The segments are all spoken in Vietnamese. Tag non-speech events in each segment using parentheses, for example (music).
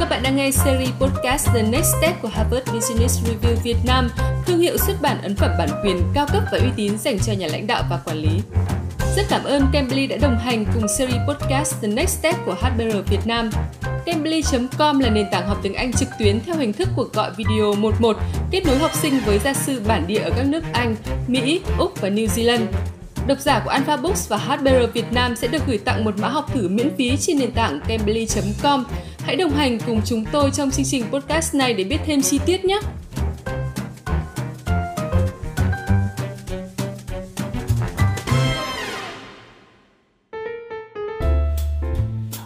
Các bạn đang nghe series podcast The Next Step của Harvard Business Review Việt Nam, thương hiệu xuất bản ấn phẩm bản quyền cao cấp và uy tín dành cho nhà lãnh đạo và quản lý. Rất cảm ơn Cambly đã đồng hành cùng series podcast The Next Step của HBR Việt Nam. Cambly.com là nền tảng học tiếng Anh trực tuyến theo hình thức cuộc gọi video 11, kết nối học sinh với gia sư bản địa ở các nước Anh, Mỹ, Úc và New Zealand. Độc giả của Alpha Books và HBR Việt Nam sẽ được gửi tặng một mã học thử miễn phí trên nền tảng cambly.com. Hãy đồng hành cùng chúng tôi trong chương trình podcast này để biết thêm chi tiết nhé!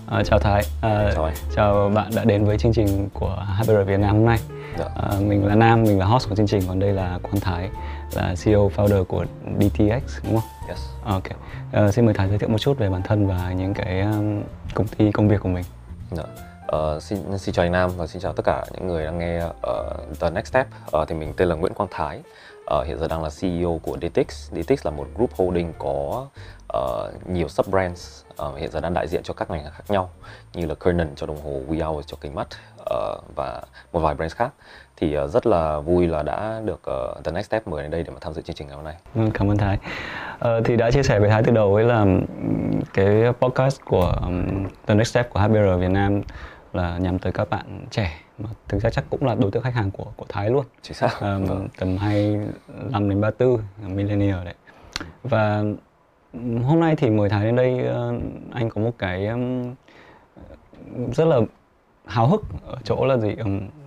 À, chào Thái, à, Chào anh. chào bạn đã đến với chương trình của HBR Việt Nam hôm nay. Dạ. À, mình là Nam, mình là host của chương trình, còn đây là Quang Thái, là CEO founder của DTX, đúng không? Yes. Ok. À, xin mời Thái giới thiệu một chút về bản thân và những cái um, công ty, công việc của mình. Dạ. Ờ, xin xin chào anh Nam và xin chào tất cả những người đang nghe ở The Next Step. Ờ, thì mình tên là Nguyễn Quang Thái. Ờ, hiện giờ đang là CEO của DTX. DTX là một group holding có ờ, nhiều sub brands. Ờ, hiện giờ đang đại diện cho các ngành khác nhau như là Kernan cho đồng hồ, We Hours cho kính mắt ờ, và một vài brands khác. Thì ờ, rất là vui là đã được ờ, The Next Step mời đến đây để mà tham dự chương trình ngày hôm nay. Vâng, Cảm ơn Thái. Ờ, thì đã chia sẻ với Thái từ đầu ấy là cái podcast của um, The Next Step của HBR Việt Nam là nhằm tới các bạn trẻ mà thực ra chắc cũng là đối tượng khách hàng của của Thái luôn. Chính xác. um, tầm 25 đến 34 là millennial đấy và hôm nay thì mời Thái đến đây uh, anh có một cái rất là háo hức ở chỗ là gì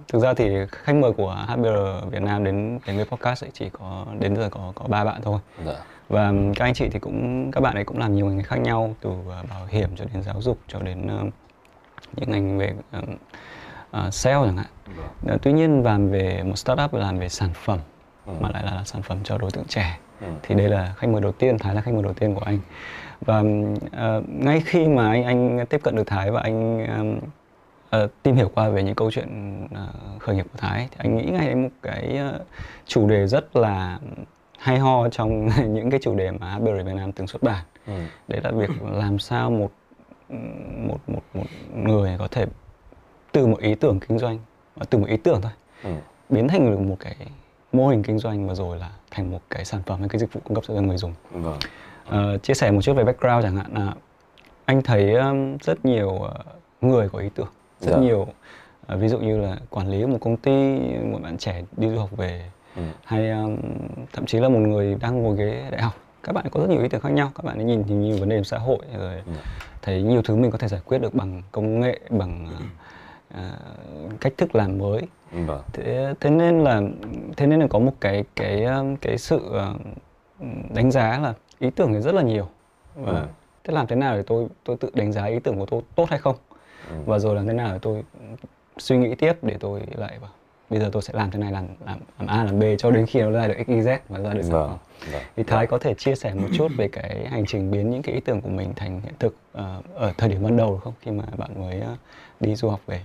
thực ra thì khách mời của HBR Việt Nam đến đến với podcast ấy chỉ có đến giờ có có ba bạn thôi Dạ. và các anh chị thì cũng các bạn ấy cũng làm nhiều ngành khác nhau từ uh, bảo hiểm cho đến giáo dục cho đến những ngành về uh, sale chẳng hạn Ờ, tuy nhiên làm về một startup làm về sản phẩm Ừ. mà lại là sản phẩm cho đối tượng trẻ. Thì đây là khách mời đầu tiên Thái là khách mời đầu tiên của anh và ờ, ngay khi mà anh anh tiếp cận được Thái và anh ờ, tìm hiểu qua về những câu chuyện ờ, khởi nghiệp của Thái thì anh nghĩ ngay đến một cái chủ đề rất là hay ho trong (laughs) những cái chủ đề mà HBR Việt Nam từng xuất bản Ừ. đấy là việc làm sao một một một một người có thể từ một ý tưởng kinh doanh từ một ý tưởng thôi Ừ. biến thành được một cái mô hình kinh doanh và rồi là thành một cái sản phẩm hay cái dịch vụ cung cấp cho người dùng Vâng. Ờ, chia sẻ một chút về background chẳng hạn là anh thấy um, rất nhiều ờ, người có ý tưởng rất Dạ. nhiều ờ, ví dụ như là quản lý một công ty một bạn trẻ đi du học về Ừ. hay um, thậm chí là một người đang ngồi ghế đại học các bạn có rất nhiều ý tưởng khác nhau các bạn ấy nhìn thì nhiều vấn đề xã hội rồi Ừ. thấy nhiều thứ mình có thể giải quyết được bằng công nghệ bằng ờ, cách thức làm mới Vâng. thế thế nên là thế nên là có một cái cái um, cái sự uh, đánh giá là ý tưởng thì rất là nhiều và Ừ. thế làm thế nào để tôi tôi tự đánh giá ý tưởng của tôi tốt hay không Ừ. và rồi làm thế nào để tôi suy nghĩ tiếp để tôi lại bảo bây giờ tôi sẽ làm thế này làm làm, làm A làm B cho đến khi nó ra được X Y Z và ra được sản Vâng. phẩm Vâng. thì Thái có thể chia sẻ một chút về cái hành trình biến những cái ý tưởng của mình thành hiện thực ờ, ở thời điểm ban đầu được không khi mà bạn mới ờ, đi du học về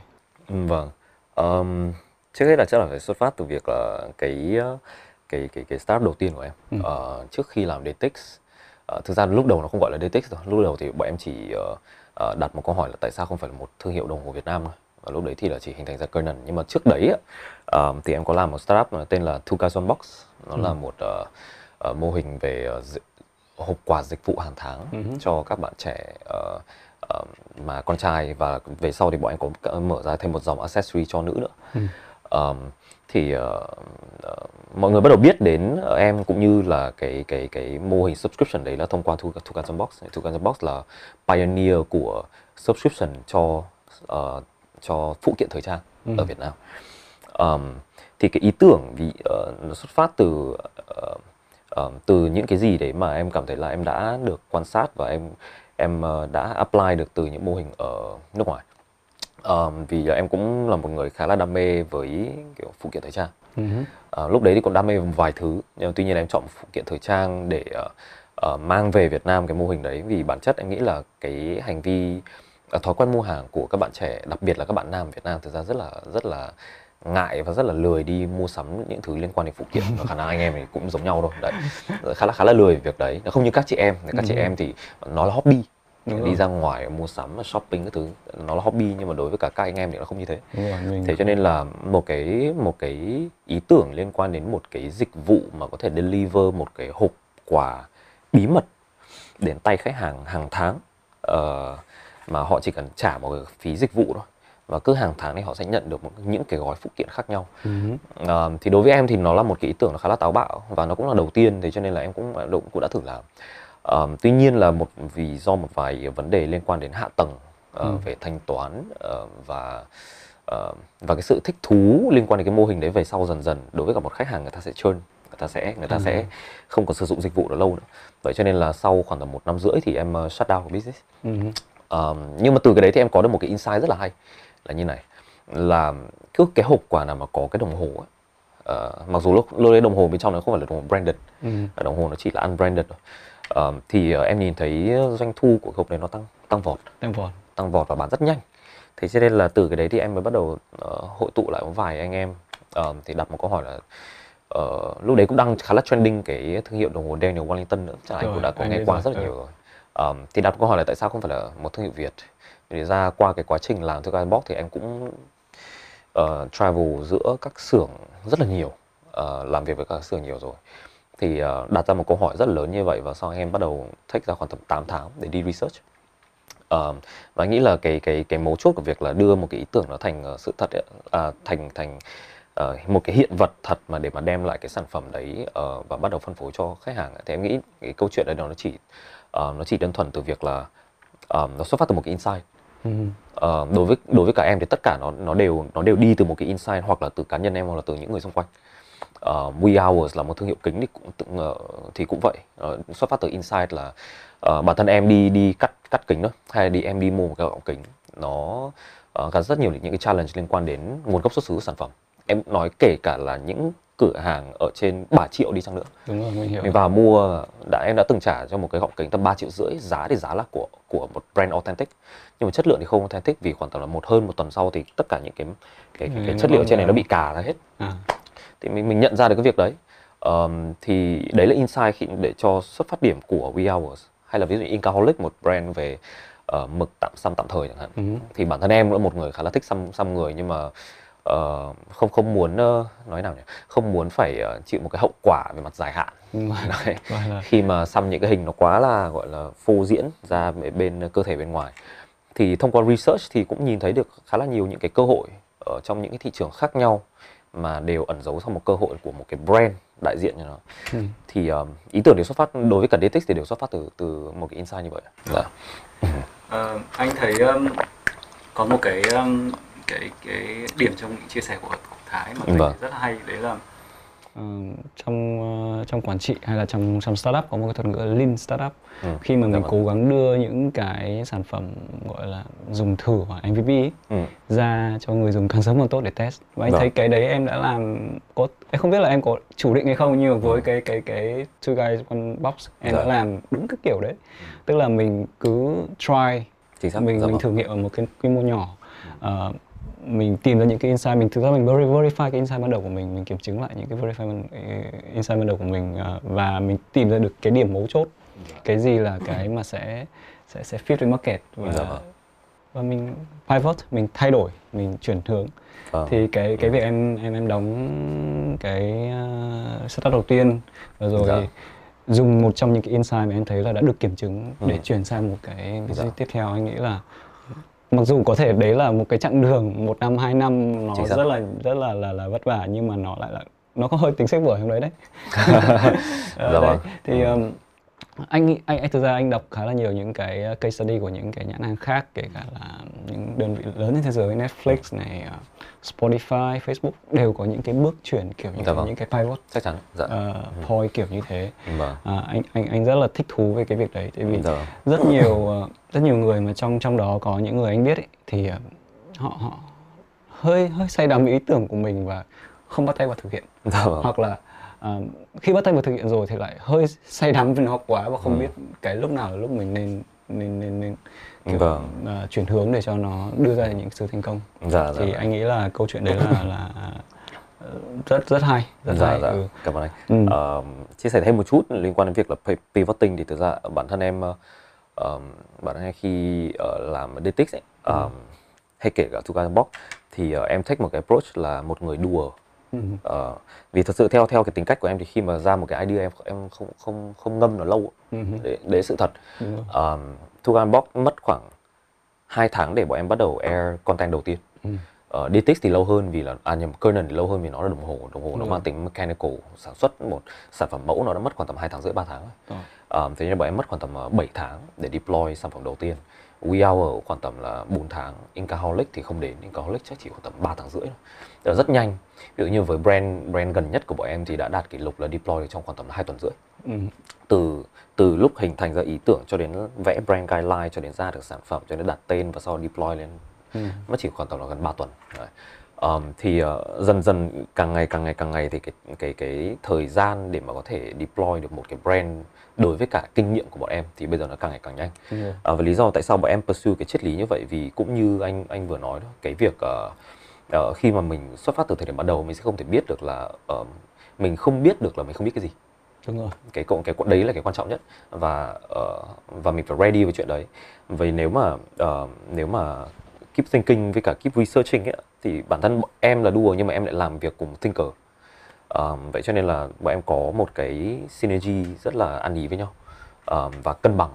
Vâng. Ờm, trước hết là chắc là phải xuất phát từ việc là cái ờ, cái cái cái start đầu tiên của em. Ừ. Ờ, trước khi làm DTX, ờ, thực ra lúc đầu nó không gọi là DTX rồi. Lúc đầu thì bọn em chỉ ờ, ờ, đặt một câu hỏi là tại sao không phải là một thương hiệu đồng hồ Việt Nam. Và lúc đấy thì là chỉ hình thành ra Kernan. Nhưng mà trước đấy ờm, thì em có làm một startup tên là One Box. Nó là một ờ, ờ, mô hình về di- hộp quà dịch vụ hàng tháng Ừ cho các bạn trẻ ờ, ờ, mà con trai và về sau thì bọn anh có mở ra thêm một dòng accessory cho nữ nữa. Ừ. Ờm, thì ờ, ờ, mọi người bắt đầu biết đến ờ, em cũng như là cái cái cái mô hình subscription đấy là thông qua Two Guns Box. Guns Box là pioneer của subscription cho ờ, cho phụ kiện thời trang Ừ. ở Việt Nam. Ờm, thì cái ý tưởng vì ờ, nó xuất phát từ ờ, ờ, từ những cái gì đấy mà em cảm thấy là em đã được quan sát và em em ờ, đã apply được từ những mô hình ở nước ngoài. Ờm, vì em cũng là một người khá là đam mê với kiểu phụ kiện thời trang. Ừ hứ. Ờ, lúc đấy thì còn đam mê một vài thứ nhưng tuy nhiên em chọn phụ kiện thời trang để ờ, ờ, mang về Việt Nam cái mô hình đấy vì bản chất em nghĩ là cái hành vi ờ, thói quen mua hàng của các bạn trẻ đặc biệt là các bạn nam Việt Nam thực ra rất là rất là ngại và rất là lười đi mua sắm những thứ liên quan đến phụ kiện Và khả năng anh em thì cũng giống nhau thôi đấy khá là khá là lười việc đấy nó không như các chị em các chị Ừ. em thì nó là hobby Đúng đi rồi. ra ngoài mua sắm shopping các thứ nó là hobby nhưng mà đối với cả các anh em thì nó không như thế đúng rồi mình thế cho nên là một cái một cái ý tưởng liên quan đến một cái dịch vụ mà có thể deliver một cái hộp quà bí mật đến tay khách hàng hàng tháng ờ, mà họ chỉ cần trả một cái phí dịch vụ thôi và cứ hàng tháng thì họ sẽ nhận được một, những cái gói phụ kiện khác nhau Ừ. Ờ, thì đối với em thì nó là một cái ý tưởng khá là táo bạo và nó cũng là đầu tiên thế cho nên là em cũng cũng, cũng đã thử làm Ờ, tuy nhiên là một vì do một vài vấn đề liên quan đến hạ tầng ờ, Ừ. về thanh toán ờ, và ờ, và cái sự thích thú liên quan đến cái mô hình đấy về sau dần dần đối với cả một khách hàng người ta sẽ churn người ta sẽ người ta Ừ. sẽ không còn sử dụng dịch vụ đó lâu nữa vậy cho nên là sau khoảng tầm một năm rưỡi thì em uh, shut down business Ừ. Ờm, nhưng mà từ cái đấy thì em có được một cái insight rất là hay là như này là cứ cái hộp quà nào mà có cái đồng hồ ấy, ờ, mặc dù lúc lúc đấy đồng hồ bên trong nó không phải là đồng hồ branded Ừ. đồng hồ nó chỉ là unbranded thôi Ờm, thì ờ, em nhìn thấy doanh thu của hộp này nó tăng tăng vọt. Tăng vọt. Tăng vọt và bán rất nhanh. Thế cho nên là từ cái đấy thì em mới bắt đầu ờ, hội tụ lại một vài anh em. Ờm, thì đặt một câu hỏi là ờ, lúc đấy cũng đang khá là trending cái thương hiệu đồng hồ Daniel Wellington nữa. Chắc là anh cũng đã có nghe qua rồi, rất là ừ. nhiều rồi. Ờm, thì đặt câu hỏi là tại sao không phải là một thương hiệu Việt? Thì ra qua cái quá trình làm theo box thì em cũng ờ, travel giữa các xưởng rất là nhiều. Ờ, làm việc với các xưởng nhiều rồi thì ờ, đặt ra một câu hỏi rất lớn như vậy và sau anh em bắt đầu take ra khoảng tầm 8 tháng để đi research Ờ, và nghĩ là cái cái cái mấu chốt của việc là đưa một cái ý tưởng nó thành ờ, sự thật ấy, à, thành thành ờ, một cái hiện vật thật mà để mà đem lại cái sản phẩm đấy ờ, và bắt đầu phân phối cho khách hàng ấy. thì em nghĩ cái câu chuyện đấy nó chỉ ờ, nó chỉ đơn thuần từ việc là ờ, nó xuất phát từ một cái insight. Ờ, đối với đối với cả em thì tất cả nó nó đều nó đều đi từ một cái insight hoặc là từ cá nhân em hoặc là từ những người xung quanh Ờ, We Hours là một thương hiệu kính thì cũng tự, ờ, thì cũng vậy. Ờ, xuất phát từ insight là ờ, bản thân em đi đi cắt cắt kính đó hay đi em đi mua một cái gọng kính. Nó gắn rất nhiều những cái challenge liên quan đến nguồn gốc xuất xứ của sản phẩm. Em nói kể cả là những cửa hàng ở trên 3 triệu đi chăng nữa. Đúng rồi mình hiểu. Mình vào mua đã em đã từng trả cho một cái gọng kính tầm 3 triệu rưỡi giá thì giá là của của một brand authentic. Nhưng mà chất lượng thì không authentic vì khoảng tầm là một hơn một tuần sau thì tất cả những cái cái, cái, Ừ, cái nó chất liệu trên này nó bị cà ra hết. À. thì mình mình nhận ra được cái việc đấy. Ờm, thì đấy là insight khi để cho xuất phát điểm của We Hours hay là ví dụ Incaholic một brand về ờ, mực tạm xăm tạm thời chẳng hạn. Ừ. thì bản thân em cũng là một người khá là thích xăm xăm người nhưng mà ờ, không không muốn ờ, nói nào nhỉ? Không muốn phải ờ, chịu một cái hậu quả về mặt dài hạn. Mà (laughs) Đấy. khi mà xăm những cái hình nó quá là gọi là phô diễn ra bên cơ thể bên ngoài. Thì thông qua research thì cũng nhìn thấy được khá là nhiều những cái cơ hội ở trong những cái thị trường khác nhau mà đều ẩn giấu sau một cơ hội của một cái brand đại diện cho nó Ừ. thì um, ý tưởng đều xuất phát đối với cả Datix thì đều xuất phát từ từ một cái insight như vậy dạ. Ờ, anh thấy um, có một cái um, cái cái điểm trong những chia sẻ của, Thái mà Vâng. thấy rất là hay đấy là trong ờ, trong quản trị hay là trong trong startup có một cái thuật ngữ là lean startup Ừ, khi mà dạ mình vâng. cố gắng đưa những cái sản phẩm gọi là dùng thử hoặc MVP ấy, ừ. ra cho người dùng càng sớm càng tốt để test và anh Vâng. thấy cái đấy em đã làm có em không biết là em có chủ định hay không nhưng mà với Vâng. cái cái cái two guys one box em Dạ. đã làm đúng cái kiểu đấy tức là mình cứ try xác mình dạ mình vâng. thử nghiệm ở một cái quy mô nhỏ Ờ, mình tìm ra những cái insight mình thực ra mình veri- verify cái insight ban đầu của mình mình kiểm chứng lại những cái verify ban- insight ban đầu của mình ờ, và mình tìm ra được cái điểm mấu chốt cái gì là cái mà sẽ sẽ sẽ fit với market và Dạ vâng. và mình pivot mình thay đổi mình chuyển hướng Vâng. thì cái cái việc em em em đóng cái uh, startup đầu tiên và rồi Dạ. dùng một trong những cái insight mà em thấy là đã được kiểm chứng để Ừ. chuyển sang một cái business Dạ. tiếp theo anh nghĩ là mặc dù có thể đấy là một cái chặng đường một năm hai năm nó rất là rất là là là vất vả nhưng mà nó lại là nó có hơi tính sách vở trong đấy đấy (laughs) (laughs) Ờ, Dạ đấy. vâng. thì um, anh anh, anh thực ra anh đọc khá là nhiều những cái uh, case study của những cái nhãn hàng khác kể cả là những đơn vị lớn trên thế giới Netflix này uh, Spotify Facebook đều có những cái bước chuyển kiểu như Dạ vâng. những cái pivot chắc chắn. Dạ. uh, point kiểu như thế. Vâng. À, anh anh anh rất là thích thú về cái việc đấy tại vì Dạ. rất nhiều ờ, rất nhiều người mà trong trong đó có những người anh biết ấy, thì ờ, họ họ hơi hơi say đắm ý tưởng của mình và không bắt tay vào thực hiện. Dạ vâng. Hoặc là ờ, khi bắt tay vào thực hiện rồi thì lại hơi say đắm với nó quá và không Ừ. biết cái lúc nào là lúc mình nên nên nên nên kiểu, Vâng. ờ, chuyển hướng để cho nó đưa ra những sự thành công dạ dạ thì anh nghĩ là câu chuyện đấy là (coughs) là ờ, rất rất hay rất dạ hay dạ ừ. cảm ơn anh Ừ. Ờ, chia sẻ thêm một chút liên quan đến việc là pi- pivoting thì thực ra bản thân em ờ, um, bạn hay khi uh, làm DTX ấy, um, hay kể cả Guys Box thì uh, em take một cái approach là một người đùa Ừ. Ờ, vì thật sự theo theo cái tính cách của em thì khi mà ra một cái idea em em không không không ngâm nó lâu Ừ. đấy, đấy sự thật um, Two Guys Box mất khoảng 2 tháng để bọn em bắt đầu air content đầu tiên Ừ. Ờ, DTX thì lâu hơn vì là à nhầm Canon thì lâu hơn vì nó là đồng hồ đồng hồ nó mang tính mechanical sản xuất một sản phẩm mẫu nó đã mất khoảng tầm 2 tháng rưỡi 3 tháng rồi. Rồi. Ờ, thế nên bọn em mất khoảng tầm ờ, 7 tháng để deploy sản phẩm đầu tiên We Hour khoảng tầm là 4 tháng Incaholic thì không đến Incaholic chắc chỉ khoảng tầm 3 tháng rưỡi là rất nhanh ví dụ như với brand brand gần nhất của bọn em thì đã đạt kỷ lục là deploy được trong khoảng tầm 2 tuần rưỡi Ừ. từ từ lúc hình thành ra ý tưởng cho đến vẽ brand guideline cho đến ra được sản phẩm cho đến đặt tên và sau deploy lên Ừ. mất chỉ khoảng tầm là gần 3 tuần Đấy. Ờm, thì ờ, dần dần càng ngày càng ngày càng ngày thì cái cái cái thời gian để mà có thể deploy được một cái brand đối với cả kinh nghiệm của bọn em thì bây giờ nó càng ngày càng nhanh. Rồi. À, và lý do tại sao bọn em pursue cái triết lý như vậy vì cũng như anh anh vừa nói đó cái việc ờ, ờ, khi mà mình xuất phát từ thời điểm ban đầu mình sẽ không thể biết được là ờ, mình không biết được là mình không biết cái gì. Đúng rồi. cái cái cái đấy là cái quan trọng nhất. Và ờ, và mình phải ready với chuyện đấy. Vì nếu mà ờ, nếu mà keep thinking với cả keep researching ấy, thì bản thân em là đùa nhưng mà em lại làm việc cùng thinker Ờ, vậy cho nên là bọn em có một cái synergy rất là ăn ý với nhau ờ, và cân bằng.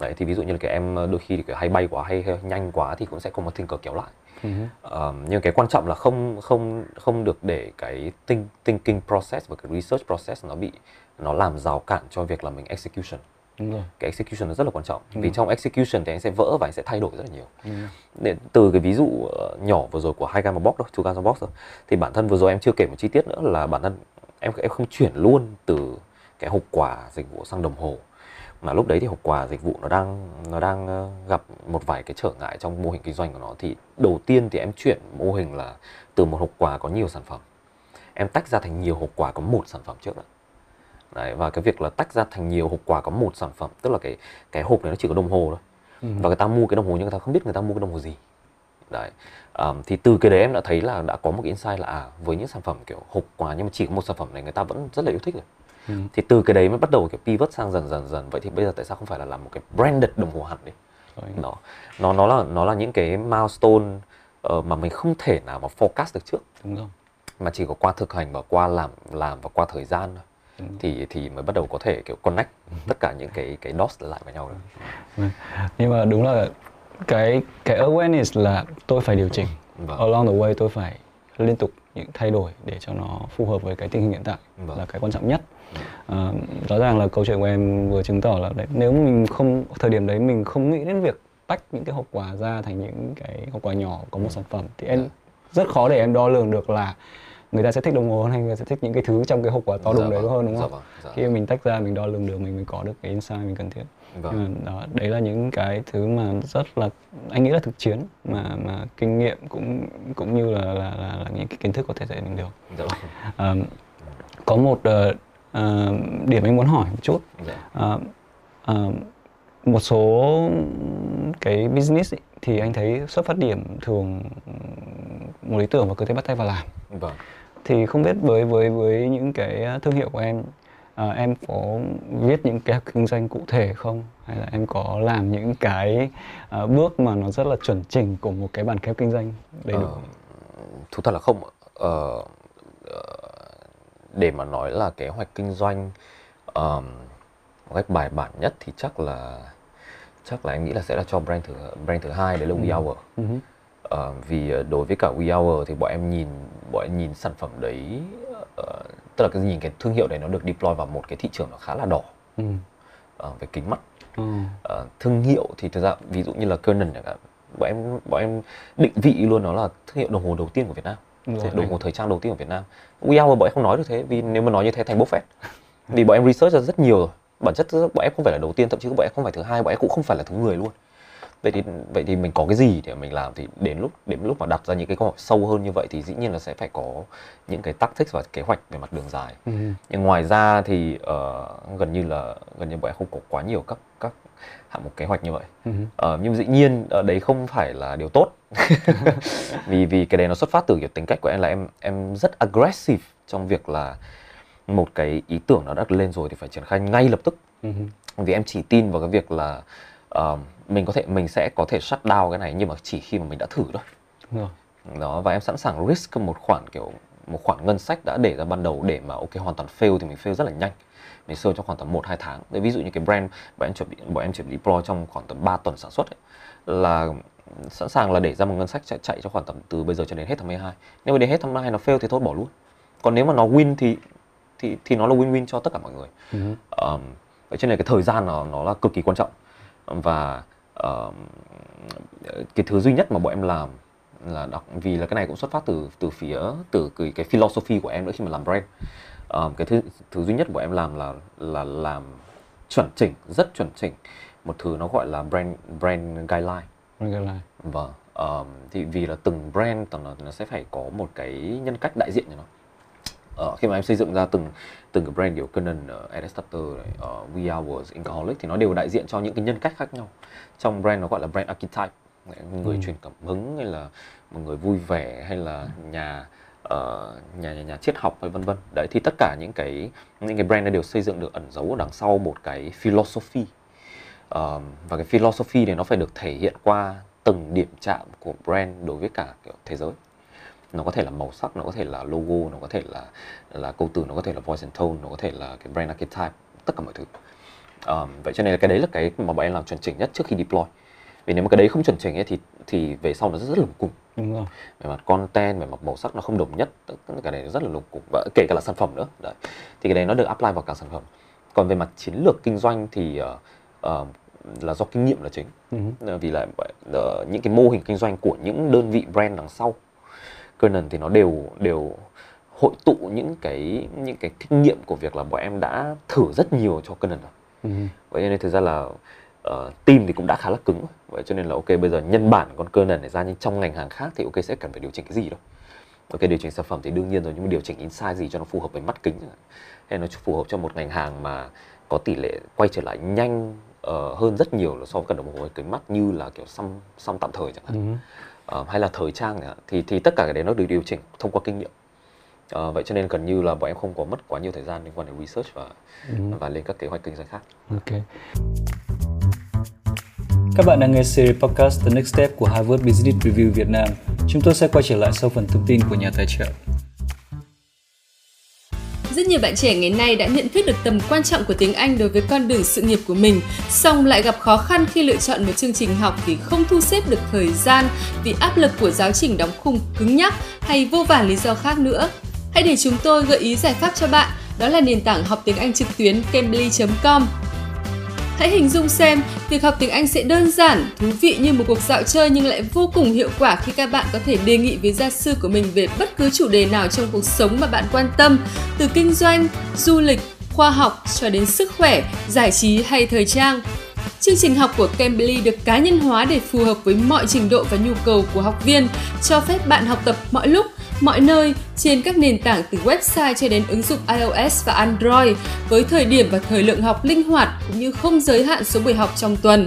Đấy thì ví dụ như là cái em đôi khi thì kiểu hay bay quá hay, hay nhanh quá thì cũng sẽ có một thinker kéo lại. Ừ. Um, nhưng cái quan trọng là không không không được để cái think, thinking process và cái research process nó bị nó làm rào cản cho việc là mình execution Đúng rồi. cái execution nó rất là quan trọng Ừ. vì trong execution thì anh sẽ vỡ và anh sẽ thay đổi rất là nhiều Đúng rồi. để, từ cái ví dụ ờ, nhỏ vừa rồi của hai gamma box đâu two gamma box rồi thì bản thân vừa rồi em chưa kể một chi tiết nữa là bản thân em em không chuyển luôn từ cái hộp quà dịch vụ sang đồng hồ mà lúc đấy thì hộp quà dịch vụ nó đang nó đang ờ, gặp một vài cái trở ngại trong mô hình kinh doanh của nó thì đầu tiên thì em chuyển mô hình là từ một hộp quà có nhiều sản phẩm em tách ra thành nhiều hộp quà có một sản phẩm trước đã đấy và cái việc là tách ra thành nhiều hộp quà có một sản phẩm tức là cái cái hộp này nó chỉ có đồng hồ thôi Ừ. và người ta mua cái đồng hồ nhưng người ta không biết người ta mua cái đồng hồ gì đấy Ờm, thì từ cái đấy em đã thấy là đã có một cái insight là à với những sản phẩm kiểu hộp quà nhưng mà chỉ có một sản phẩm này người ta vẫn rất là yêu thích rồi Ừ. thì từ cái đấy mới bắt đầu kiểu pivot sang dần dần dần vậy thì bây giờ tại sao không phải là làm một cái branded đồng hồ hẳn đi nó nó nó là nó là những cái milestone ờ, mà mình không thể nào mà forecast được trước Đúng rồi. mà chỉ có qua thực hành và qua làm làm và qua thời gian thôi. Thì thì mới bắt đầu có thể kiểu connect tất cả những cái cái dots lại với nhau được Nhưng mà đúng là cái cái awareness là tôi phải điều chỉnh. Vâng. Along the way tôi phải liên tục những thay đổi để cho nó phù hợp với cái tình hình hiện tại Vâng. là cái quan trọng nhất. Ờ, rõ ràng là câu chuyện của em vừa chứng tỏ là đấy, nếu mình không thời điểm đấy mình không nghĩ đến việc tách những cái hộp quà ra thành những cái hộp quà nhỏ có một sản phẩm thì em rất khó để em đo lường được là người ta sẽ thích đồng hồ hơn hay người ta sẽ thích những cái thứ trong cái hộp quà to Dạ đùng đấy vâng, hơn đúng dạ không? vâng, dạ. Khi mà mình tách ra mình đo lường được mình mới có được cái insight mình cần thiết. Vâng. Nhưng mà đó, đấy là những cái thứ mà rất là anh nghĩ là thực chiến mà mà kinh nghiệm cũng cũng như là là, là, là những cái kiến thức có thể dạy mình được. dạ vâng. Ờ, có một ờ, ờ, điểm anh muốn hỏi một chút. Dạ. Ờ, ờ, một số cái business ấy, thì anh thấy xuất phát điểm thường một ý tưởng và cứ thế bắt tay vào làm vâng thì không biết với với với những cái thương hiệu của em à, em có viết những hoạch kinh doanh cụ thể không? Hay là em có làm những cái à, bước mà nó rất là chuẩn chỉnh của một cái bản kế hoạch kinh doanh đầy đủ? Ờ, thú thật là không ờ, ờ, để mà nói là kế hoạch kinh doanh ờm, một cách bài bản nhất thì chắc là chắc là em nghĩ là sẽ là cho brand thứ brand thứ hai đấy là We Hour Ừ Ờ, vì ờ, đối với cả We Hour thì bọn em nhìn bọn em nhìn sản phẩm đấy ờ, tức là cái nhìn cái thương hiệu đấy nó được deploy vào một cái thị trường nó khá là đỏ. Ừ. ờ, về kính mắt. Ờ. Ờ, thương hiệu thì thực ra ví dụ như là Canon chẳng hạn bọn em bọn em định vị luôn nó là thương hiệu đồng hồ đầu tiên của Việt Nam. Rồi. đồng hồ thời trang đầu tiên của Việt Nam. We Hour bọn em không nói được thế vì nếu mà nói như thế thành bốc phét. Vì bọn em research ra rất nhiều rồi. Bản chất bọn em không phải là đầu tiên thậm chí bọn em không phải thứ hai bọn em cũng không phải là thứ 10 luôn vậy thì vậy thì mình có cái gì để mình làm thì đến lúc đến lúc mà đặt ra những cái câu hỏi sâu hơn như vậy thì dĩ nhiên là sẽ phải có những cái tactics và kế hoạch về mặt đường dài Ừ. nhưng ngoài ra thì ờ, gần như là gần như bọn em không có quá nhiều các các hạng mục kế hoạch như vậy Ừ. Ờ, nhưng dĩ nhiên ở đấy không phải là điều tốt (laughs) vì vì cái đấy nó xuất phát từ kiểu tính cách của em là em em rất aggressive trong việc là một cái ý tưởng nó đã lên rồi thì phải triển khai ngay lập tức Ừ. vì em chỉ tin vào cái việc là uh, mình có thể mình sẽ có thể shut down cái này nhưng mà chỉ khi mà mình đã thử thôi Đúng rồi. đó và em sẵn sàng risk một khoản kiểu một khoản ngân sách đã để ra ban đầu để mà ok hoàn toàn fail thì mình fail rất là nhanh mình fail trong khoảng tầm 1 2 tháng. Đấy, ví dụ như cái brand bọn em chuẩn bị bọn em chuẩn bị deploy trong khoảng tầm 3 tuần sản xuất ấy, là sẵn sàng là để ra một ngân sách chạy, chạy cho khoảng tầm từ bây giờ cho đến hết tháng 12. Nếu mà đến hết tháng 12 nó fail thì thôi bỏ luôn. Còn nếu mà nó win thì thì thì nó là win-win cho tất cả mọi người. Ừ. Um, cho nên cái thời gian nó nó là cực kỳ quan trọng và um, cái thứ duy nhất mà bọn em làm là đặc vì là cái này cũng xuất phát từ từ phía từ cái, cái philosophy của em nữa khi mà làm brand. Um, cái thứ thứ duy nhất của em làm là là làm chuẩn chỉnh rất chuẩn chỉnh một thứ nó gọi là brand brand guideline. Brand guideline. vâng um, thì vì là từng brand nó, nó sẽ phải có một cái nhân cách đại diện cho nó uh, khi mà em xây dựng ra từng từng cái brand kiểu Canon, uh, Adapter, uh, We Hours, Inkaholic thì nó đều đại diện cho những cái nhân cách khác nhau. Trong brand nó gọi là brand archetype người Ừ. truyền cảm hứng hay là một người vui vẻ hay là nhà uh, nhà, nhà nhà triết học hay vân vân. Đấy thì tất cả những cái những cái brand này đều xây dựng được ẩn giấu ở đằng sau một cái philosophy. Um, và cái philosophy này nó phải được thể hiện qua từng điểm chạm của brand đối với cả kiểu thế giới nó có thể là màu sắc nó có thể là logo nó có thể là là câu từ nó có thể là voice and tone nó có thể là cái brand archetype tất cả mọi thứ. Um, vậy cho nên là cái đấy là cái mà bọn em làm chuẩn chỉnh nhất trước khi deploy. Vì nếu mà cái đấy không chuẩn chỉnh ấy thì thì về sau nó rất rất lủng củng. Đúng rồi. về mặt content về mặt màu sắc nó không đồng nhất tất cả cái này rất là lục cục và kể cả là sản phẩm nữa đấy. Thì cái đấy nó được apply vào cả sản phẩm. Còn về mặt chiến lược kinh doanh thì uh, uh, là do kinh nghiệm là chính. Ờ, vì là uh, những cái mô hình kinh doanh của những đơn vị brand đằng sau Canon thì nó đều đều hội tụ những cái những cái kinh nghiệm của việc là bọn em đã thử rất nhiều cho Canon rồi. Ừ. vậy nên thực ra là uh, team thì cũng đã khá là cứng. Vậy cho nên là ok bây giờ nhân bản con Canon này ra nhưng trong ngành hàng khác thì ok sẽ cần phải điều chỉnh cái gì đâu. Ok điều chỉnh sản phẩm thì đương nhiên rồi nhưng mà điều chỉnh insight gì cho nó phù hợp với mắt kính hay nó phù hợp cho một ngành hàng mà có tỷ lệ quay trở lại nhanh ờ, hơn rất nhiều là so với cần đồng hồ kính mắt như là kiểu xăm xăm tạm thời chẳng hạn. Ừ. Ờ, hay là thời trang hạn. thì thì tất cả cái đấy nó được điều chỉnh thông qua kinh nghiệm Ờ, vậy cho nên gần như là bọn em không có mất quá nhiều thời gian liên quan đến research và Ừ. và lên các kế hoạch kinh doanh khác Ok. Các bạn đang nghe series podcast The Next Step của Harvard Business Review Việt Nam. Chúng tôi sẽ quay trở lại sau phần thông tin của nhà tài trợ. Rất nhiều bạn trẻ ngày nay đã nhận thức được tầm quan trọng của tiếng Anh đối với con đường sự nghiệp của mình, song lại gặp khó khăn khi lựa chọn một chương trình học vì không thu xếp được thời gian, vì áp lực của giáo trình đóng khung cứng nhắc hay vô vàn lý do khác nữa. Hãy để chúng tôi gợi ý giải pháp cho bạn, đó là nền tảng học tiếng Anh trực tuyến cambly.com. Hãy hình dung xem, việc học tiếng Anh sẽ đơn giản, thú vị như một cuộc dạo chơi nhưng lại vô cùng hiệu quả khi các bạn có thể đề nghị với gia sư của mình về bất cứ chủ đề nào trong cuộc sống mà bạn quan tâm, từ kinh doanh, du lịch, khoa học cho đến sức khỏe, giải trí hay thời trang. Chương trình học của Cambly được cá nhân hóa để phù hợp với mọi trình độ và nhu cầu của học viên, cho phép bạn học tập mọi lúc, mọi nơi trên các nền tảng từ website cho đến ứng dụng iOS và Android với thời điểm và thời lượng học linh hoạt cũng như không giới hạn số buổi học trong tuần.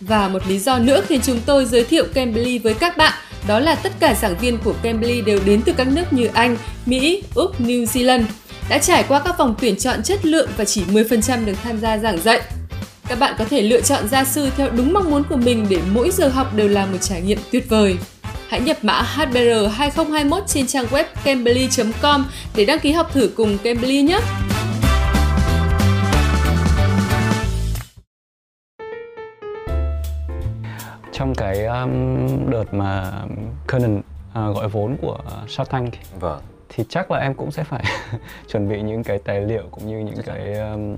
Và một lý do nữa khiến chúng tôi giới thiệu Cambly với các bạn đó là tất cả giảng viên của Cambly đều đến từ các nước như Anh, Mỹ, Úc, New Zealand, đã trải qua các vòng tuyển chọn chất lượng và chỉ 10% được tham gia giảng dạy. Các bạn có thể lựa chọn gia sư theo đúng mong muốn của mình để mỗi giờ học đều là một trải nghiệm tuyệt vời. Hãy nhập mã HBR 2021 trên trang web cambly.com để đăng ký học thử cùng Cambly nhé! Trong cái um, đợt mà Canon à, gọi vốn của Shark Tank vâng thì chắc là em cũng sẽ phải (laughs) chuẩn bị những cái tài liệu cũng như những cái um, um,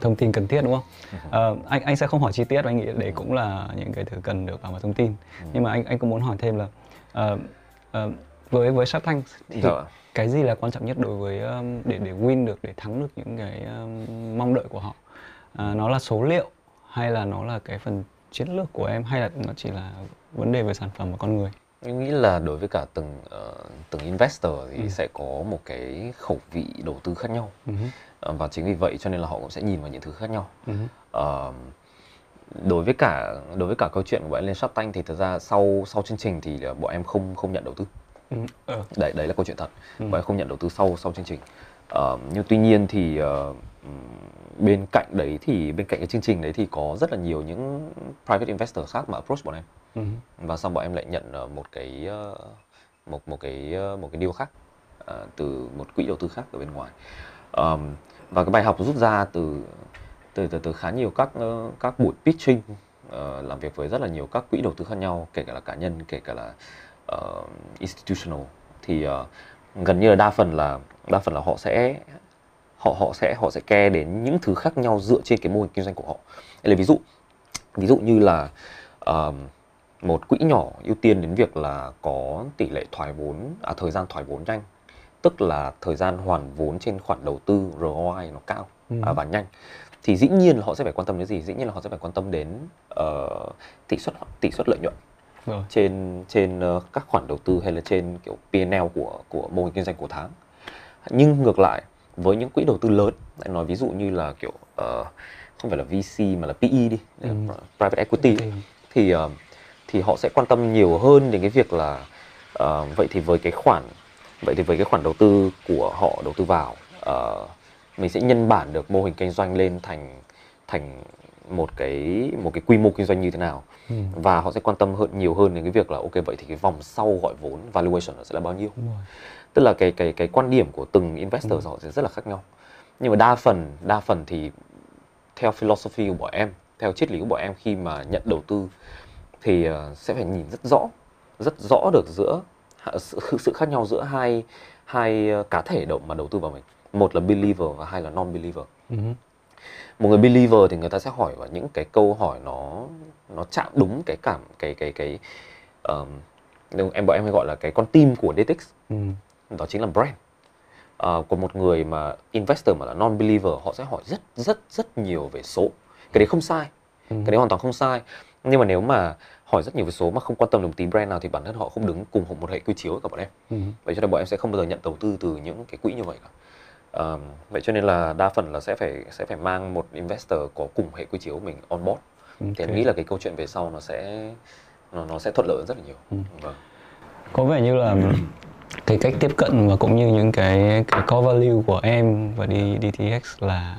thông tin cần thiết đúng không? Ờ, anh anh sẽ không hỏi chi tiết anh nghĩ đấy cũng là những cái thứ cần được bảo mật thông tin. Nhưng mà anh anh cũng muốn hỏi thêm là ờ, ờ, với với Shark Tank thì Dạ. cái gì là quan trọng nhất đối với um, để để win được để thắng được những cái um, mong đợi của họ? À, nó là số liệu hay là nó là cái phần chiến lược của em hay là nó chỉ là vấn đề về sản phẩm và con người? Em nghĩ là đối với cả từng ờ, từng investor thì Ừ. sẽ có một cái khẩu vị đầu tư khác nhau Ừ. Ờ, và chính vì vậy cho nên là họ cũng sẽ nhìn vào những thứ khác nhau. Ừ. Ờ, đối với cả đối với cả câu chuyện của bọn em lên Shark Tank thì thật ra sau sau chương trình thì bọn em không không nhận đầu tư. Ừ. Đấy đấy là câu chuyện thật. Ừ. Bọn em không nhận đầu tư sau sau chương trình. Ờ, nhưng tuy nhiên thì ờ, bên cạnh đấy thì bên cạnh cái chương trình đấy thì có rất là nhiều những private investor khác mà approach bọn em Ừ. và xong bọn em lại nhận ờ, một cái ờ, một một cái ờ, một cái deal khác từ một quỹ đầu tư khác ở bên ngoài và cái bài học rút ra từ từ từ, từ khá nhiều các các buổi pitching làm việc với rất là nhiều các quỹ đầu tư khác nhau kể cả là cá nhân kể cả là uh, institutional thì uh, gần như là đa phần là đa phần là họ sẽ họ họ sẽ họ sẽ ke đến những thứ khác nhau dựa trên cái mô hình kinh doanh của họ Đây là ví dụ ví dụ như là uh, một quỹ nhỏ ưu tiên đến việc là có tỷ lệ thoái vốn à, thời gian thoái vốn nhanh tức là thời gian hoàn vốn trên khoản đầu tư ROI nó cao Ừ. à, và nhanh thì dĩ nhiên là họ sẽ phải quan tâm đến gì dĩ nhiên là họ sẽ phải quan tâm đến ờ, tỷ suất tỷ suất lợi nhuận Rồi. trên trên ờ, các khoản đầu tư hay là trên kiểu P&L của của mô hình kinh doanh của tháng nhưng ngược lại với những quỹ đầu tư lớn lại nói ví dụ như là kiểu ờ, không phải là VC mà là PE đi Ừ. private equity Thì- thì ờ, thì họ sẽ quan tâm nhiều hơn đến cái việc là ờ, vậy thì với cái khoản vậy thì với cái khoản đầu tư của họ đầu tư vào ờ, mình sẽ nhân bản được mô hình kinh doanh lên thành thành một cái một cái quy mô kinh doanh như thế nào. Ừ. và họ sẽ quan tâm hơn nhiều hơn đến cái việc là ok vậy thì cái vòng sau gọi vốn valuation nó sẽ là bao nhiêu? Tức là cái cái cái quan điểm của từng investor họ sẽ rất là khác nhau. Nhưng mà đa phần đa phần thì theo philosophy của bọn em theo triết lý của bọn em khi mà nhận đầu tư thì ờ, sẽ phải nhìn rất rõ rất rõ được giữa sự, (laughs) sự khác nhau giữa hai hai ờ, cá thể động mà đầu tư vào mình. Một là believer và hai là non believer Ừ. một người believer thì người ta sẽ hỏi vào những cái câu hỏi nó nó chạm đúng cái cảm cái cái cái um, em bọn em hay gọi là cái con tim của DTX Ừ. đó chính là brand. Ờ, của một người mà investor mà là non believer họ sẽ hỏi rất rất rất nhiều về số. Cái đấy không sai. Ừ. cái đấy hoàn toàn không sai. Nhưng mà nếu mà hỏi rất nhiều về số mà không quan tâm đến một tí brand nào thì bản thân họ không đứng cùng một hệ quy chiếu cả bọn em Ừ. vậy cho nên bọn em sẽ không bao giờ nhận đầu tư từ những cái quỹ như vậy cả Ờm, vậy cho nên là đa phần là sẽ phải sẽ phải mang một investor có cùng hệ quy chiếu mình on board thì Ok. em nghĩ là cái câu chuyện về sau nó sẽ nó, nó sẽ thuận lợi rất là nhiều Ừ. vâng có vẻ như là cái cách tiếp cận và cũng như những cái cái core value của em và đi DTX là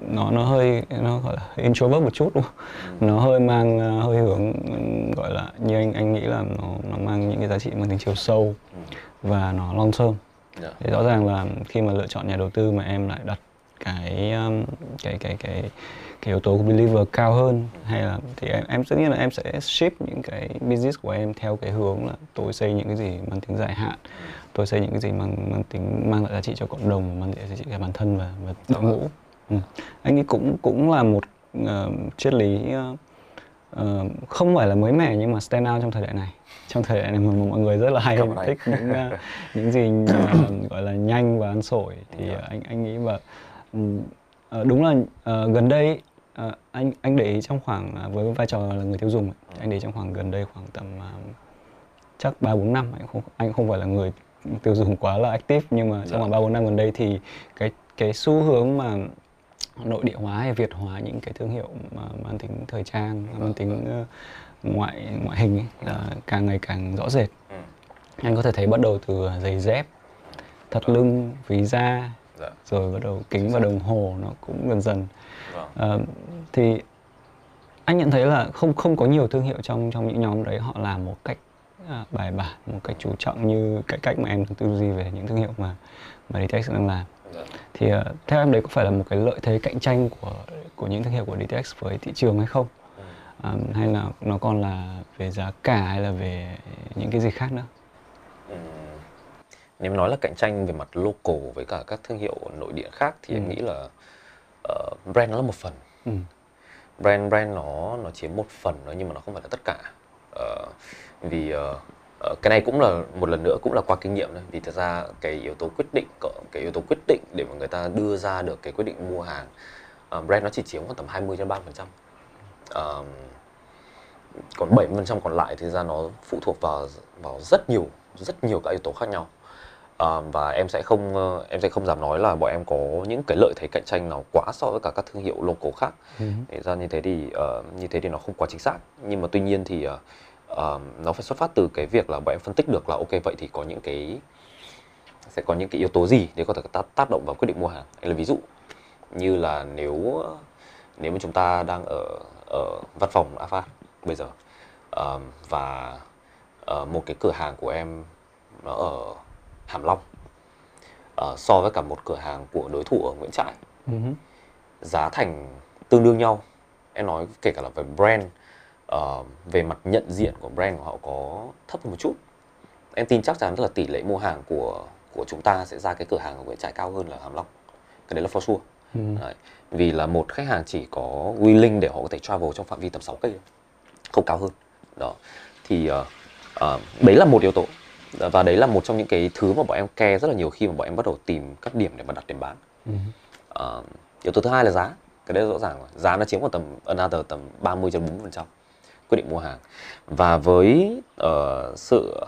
nó nó hơi nó gọi là introvert một chút đúng không? nó hơi mang ờ, hơi hướng ừm, gọi là như anh anh nghĩ là nó nó mang những cái giá trị mang tính chiều sâu và nó long term. Dạ. thì rõ ràng là khi mà lựa chọn nhà đầu tư mà em lại đặt cái um, cái cái cái cái yếu tố của believer cao hơn hay là thì em em tất nhiên là em sẽ shape những cái business của em theo cái hướng là tôi xây những cái gì mang tính dài hạn tôi xây những cái gì mang mang tính mang lại giá trị cho cộng đồng mang lại giá trị cho bản thân và, và đội ngũ. Ừ. anh nghĩ cũng cũng là một ờ, triết lý ờ, ờ, không phải là mới mẻ nhưng mà stand out trong thời đại này. Trong thời đại này mà mọi người rất là hay Cảm thích những ờ, (laughs) những gì ờ, gọi là nhanh và ăn sổi thì ờ, anh anh nghĩ và ừm, ờ, đúng là ờ, gần đây ờ, anh anh để ý trong khoảng ờ, với vai trò là người tiêu dùng ấy, anh để ý trong khoảng gần đây khoảng tầm ờ, chắc ba bốn năm anh không anh không phải là người tiêu dùng quá là active nhưng mà trong Dạ. khoảng ba bốn năm gần đây thì cái cái xu hướng mà nội địa hóa hay việt hóa những cái thương hiệu mà mang tính thời trang mang tính ờ, ngoại ngoại hình ấy, là càng ngày càng rõ rệt Ừ. anh có thể thấy bắt đầu từ giày dép thắt lưng ví da Dạ. rồi bắt đầu kính và đồng hồ nó cũng dần dần Vâng. Ờ, thì anh nhận thấy là không không có nhiều thương hiệu trong trong những nhóm đấy họ làm một cách à, bài bản một cách chú trọng như cái cách mà em tư duy về những thương hiệu mà mà DTX đang làm Dạ. thì ờ, theo em đấy có phải là một cái lợi thế cạnh tranh của của những thương hiệu của DTX với thị trường hay không Ừ. À, hay là nó còn là về giá cả hay là về những cái gì khác nữa Ừm, Nếu nói là cạnh tranh về mặt local với cả các thương hiệu nội địa khác thì em Ừ. nghĩ là ờ, brand nó là một phần ừ. brand brand nó nó chiếm một phần thôi nhưng mà nó không phải là tất cả Ờ, vì ờ, cái này cũng là một lần nữa cũng là qua kinh nghiệm thôi. Vì thật ra cái yếu tố quyết định cái yếu tố quyết định để mà người ta đưa ra được cái quyết định mua hàng ờ, brand nó chỉ chiếm khoảng tầm 20 đến 30 phần trăm. Còn 70 phần trăm còn lại thì ra nó phụ thuộc vào vào rất nhiều rất nhiều các yếu tố khác nhau. Ờ, và em sẽ không ờ, em sẽ không dám nói là bọn em có những cái lợi thế cạnh tranh nào quá so với cả các thương hiệu local khác. Ừ. Thế ra như thế thì ờ, như thế thì nó không quá chính xác. Nhưng mà tuy nhiên thì ờ, ờ, nó phải xuất phát từ cái việc là bọn em phân tích được là ok vậy thì có những cái sẽ có những cái yếu tố gì để có thể tác, tác động vào quyết định mua hàng Hay là ví dụ như là nếu nếu mà chúng ta đang ở ở văn phòng Avat bây giờ um, và uh, một cái cửa hàng của em nó ở Hàm Long uh, so với cả một cửa hàng của đối thủ ở Nguyễn Trãi uh-huh. giá thành tương đương nhau em nói kể cả là về brand uh, về mặt nhận diện của brand của họ có thấp hơn một chút. Em tin chắc chắn là tỷ lệ mua hàng của của chúng ta sẽ ra cái cửa hàng ở Nguyễn Trãi cao hơn là Hàm Long. Cái đấy là for sure. Ừ. đấy. vì là một khách hàng chỉ có willing để họ có thể travel trong phạm vi tầm 6 cây không cao hơn. Đó. Thì uh, uh, đấy là một yếu tố. Và đấy là một trong những cái thứ mà bọn em care rất là nhiều khi mà bọn em bắt đầu tìm các điểm để mà đặt điểm bán. Ừ. uh, yếu tố thứ hai là giá. Cái đấy rõ ràng rồi. Giá nó chiếm khoảng tầm another tầm 30 cho 40 phần trăm quyết định mua hàng và với uh, sự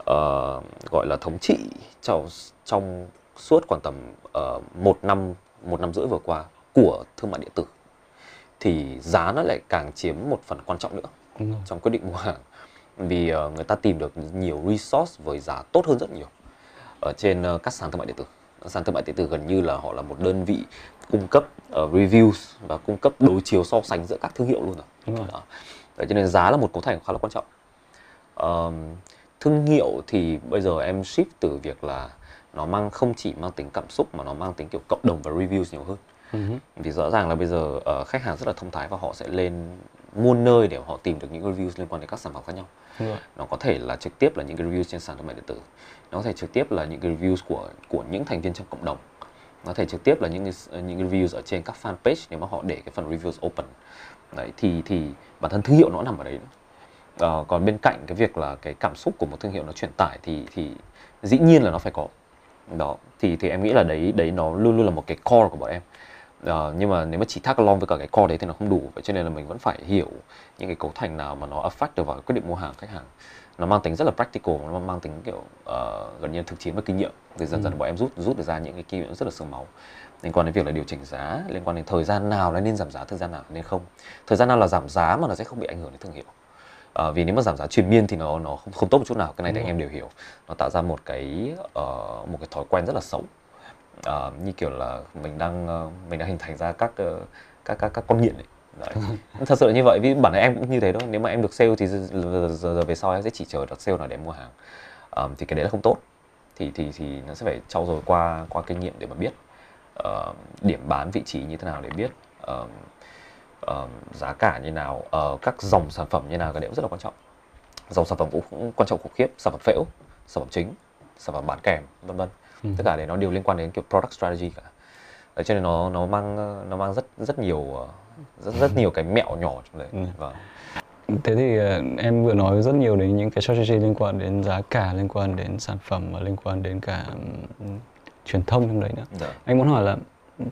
uh, gọi là thống trị trong trong suốt khoảng tầm uh, một năm một năm rưỡi vừa qua của thương mại điện tử thì giá nó lại càng chiếm một phần quan trọng nữa trong quyết định mua hàng vì uh, người ta tìm được nhiều resource với giá tốt hơn rất nhiều ở trên uh, các sàn thương mại điện tử sàn thương mại điện tử gần như là họ là một đơn vị cung cấp uh, reviews và cung cấp đối chiếu so sánh giữa các thương hiệu luôn rồi. Đúng rồi. Đó. Đấy, cho nên giá là một cấu thành khá là quan trọng. Uh, thương hiệu thì bây giờ em shift từ việc là nó mang không chỉ mang tính cảm xúc mà nó mang tính kiểu cộng đồng và reviews nhiều hơn. Uh-huh. Vì rõ ràng là bây giờ uh, khách hàng rất là thông thái và họ sẽ lên muôn nơi để họ tìm được những reviews liên quan đến các sản phẩm khác nhau. Uh-huh. Nó có thể là trực tiếp là những cái reviews trên sàn thương mại điện tử. Nó có thể trực tiếp là những cái reviews của của những thành viên trong cộng đồng có thể trực tiếp là những những reviews ở trên các fanpage nếu mà họ để cái phần reviews open đấy thì thì bản thân thương hiệu nó nằm ở đấy à, còn bên cạnh cái việc là cái cảm xúc của một thương hiệu nó truyền tải thì thì dĩ nhiên là nó phải có. Đó thì thì em nghĩ là đấy đấy nó luôn luôn là một cái core của bọn em. À, nhưng mà nếu mà chỉ tag along với cả cái core đấy thì nó không đủ vậy cho nên là mình vẫn phải hiểu những cái cấu thành nào mà nó affect được vào quyết định mua hàng khách hàng. Nó mang tính rất là practical nó mang tính kiểu uh, gần như thực chiến và kinh nghiệm thì dần dần ừ. bọn em rút rút được ra những cái kinh nghiệm rất là sương máu liên quan đến việc là điều chỉnh giá liên quan đến thời gian nào là nên giảm giá thời gian nào nên không. Thời gian nào là giảm giá mà nó sẽ không bị ảnh hưởng đến thương hiệu. Uh, vì nếu mà giảm giá truyền miên thì nó nó không, không tốt một chút nào cái này thì anh em đều hiểu. Nó tạo ra một cái uh, một cái thói quen rất là xấu. Uh, như kiểu là mình đang uh, mình đang hình thành ra các uh, các các các con nghiện ấy. Đấy. (laughs) thật sự là như vậy vì bản thân em cũng như thế thôi. Nếu mà em được sale thì giờ, giờ, giờ về sau em sẽ chỉ chờ được sale nào để mua hàng. Um, thì cái đấy là không tốt. Thì thì thì nó sẽ phải trau dồi qua qua kinh nghiệm để mà biết uh, điểm bán vị trí như thế nào để biết uh, uh, giá cả như nào uh, các dòng sản phẩm như nào cái cũng rất là quan trọng. Dòng sản phẩm cũng quan trọng khủng khiếp sản phẩm phễu sản phẩm chính sản phẩm bán kèm vân vân. Ừ. tất cả đấy nó đều liên quan đến kiểu product strategy cả. Đấy, cho nên nó nó mang nó mang rất rất nhiều rất rất nhiều cái mẹo nhỏ trong đấy. Ừ. vâng. Thế thì ờ, em vừa nói rất nhiều đến những cái strategy liên quan đến giá cả liên quan đến sản phẩm và liên quan đến cả truyền thông trong đấy nữa. Dạ. anh muốn hỏi là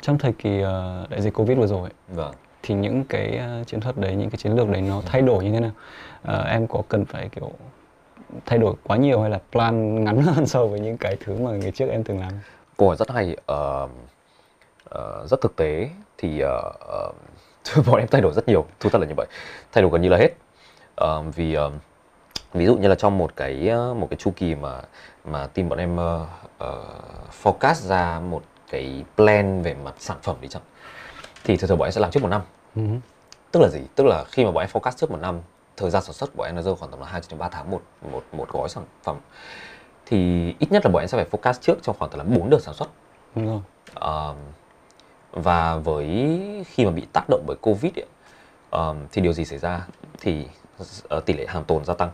trong thời kỳ uh, đại dịch covid vừa rồi vâng. thì những cái uh, chiến thuật đấy những cái chiến lược đấy nó thay đổi như thế nào? Uh, em có cần phải kiểu thay đổi quá nhiều hay là plan ngắn (laughs) hơn so với những cái thứ mà ngày trước em từng làm? Câu hỏi rất hay uh, uh, rất thực tế. Thì uh, (laughs) uh, bọn em thay đổi rất nhiều. Thú thật là như vậy. Thay đổi gần như là hết. Uh, vì uh, ví dụ như là trong một cái một cái chu kỳ mà mà team bọn em uh, uh, forecast ra một cái plan về mặt sản phẩm đi chăng thì thường thường bọn em sẽ làm trước một năm. Uh-huh. tức là gì? Tức là khi mà bọn em forecast trước một năm thời gian sản xuất của bọn em nó rơi khoảng tầm là hai đến ba tháng một một một gói sản phẩm thì ít nhất là bọn em sẽ phải forecast trước trong khoảng tầm là 4 đợt sản xuất. Uh-huh. uh, và với khi mà bị tác động bởi covid ấy, um, thì điều gì xảy ra? Thì uh, tỷ lệ hàng tồn gia tăng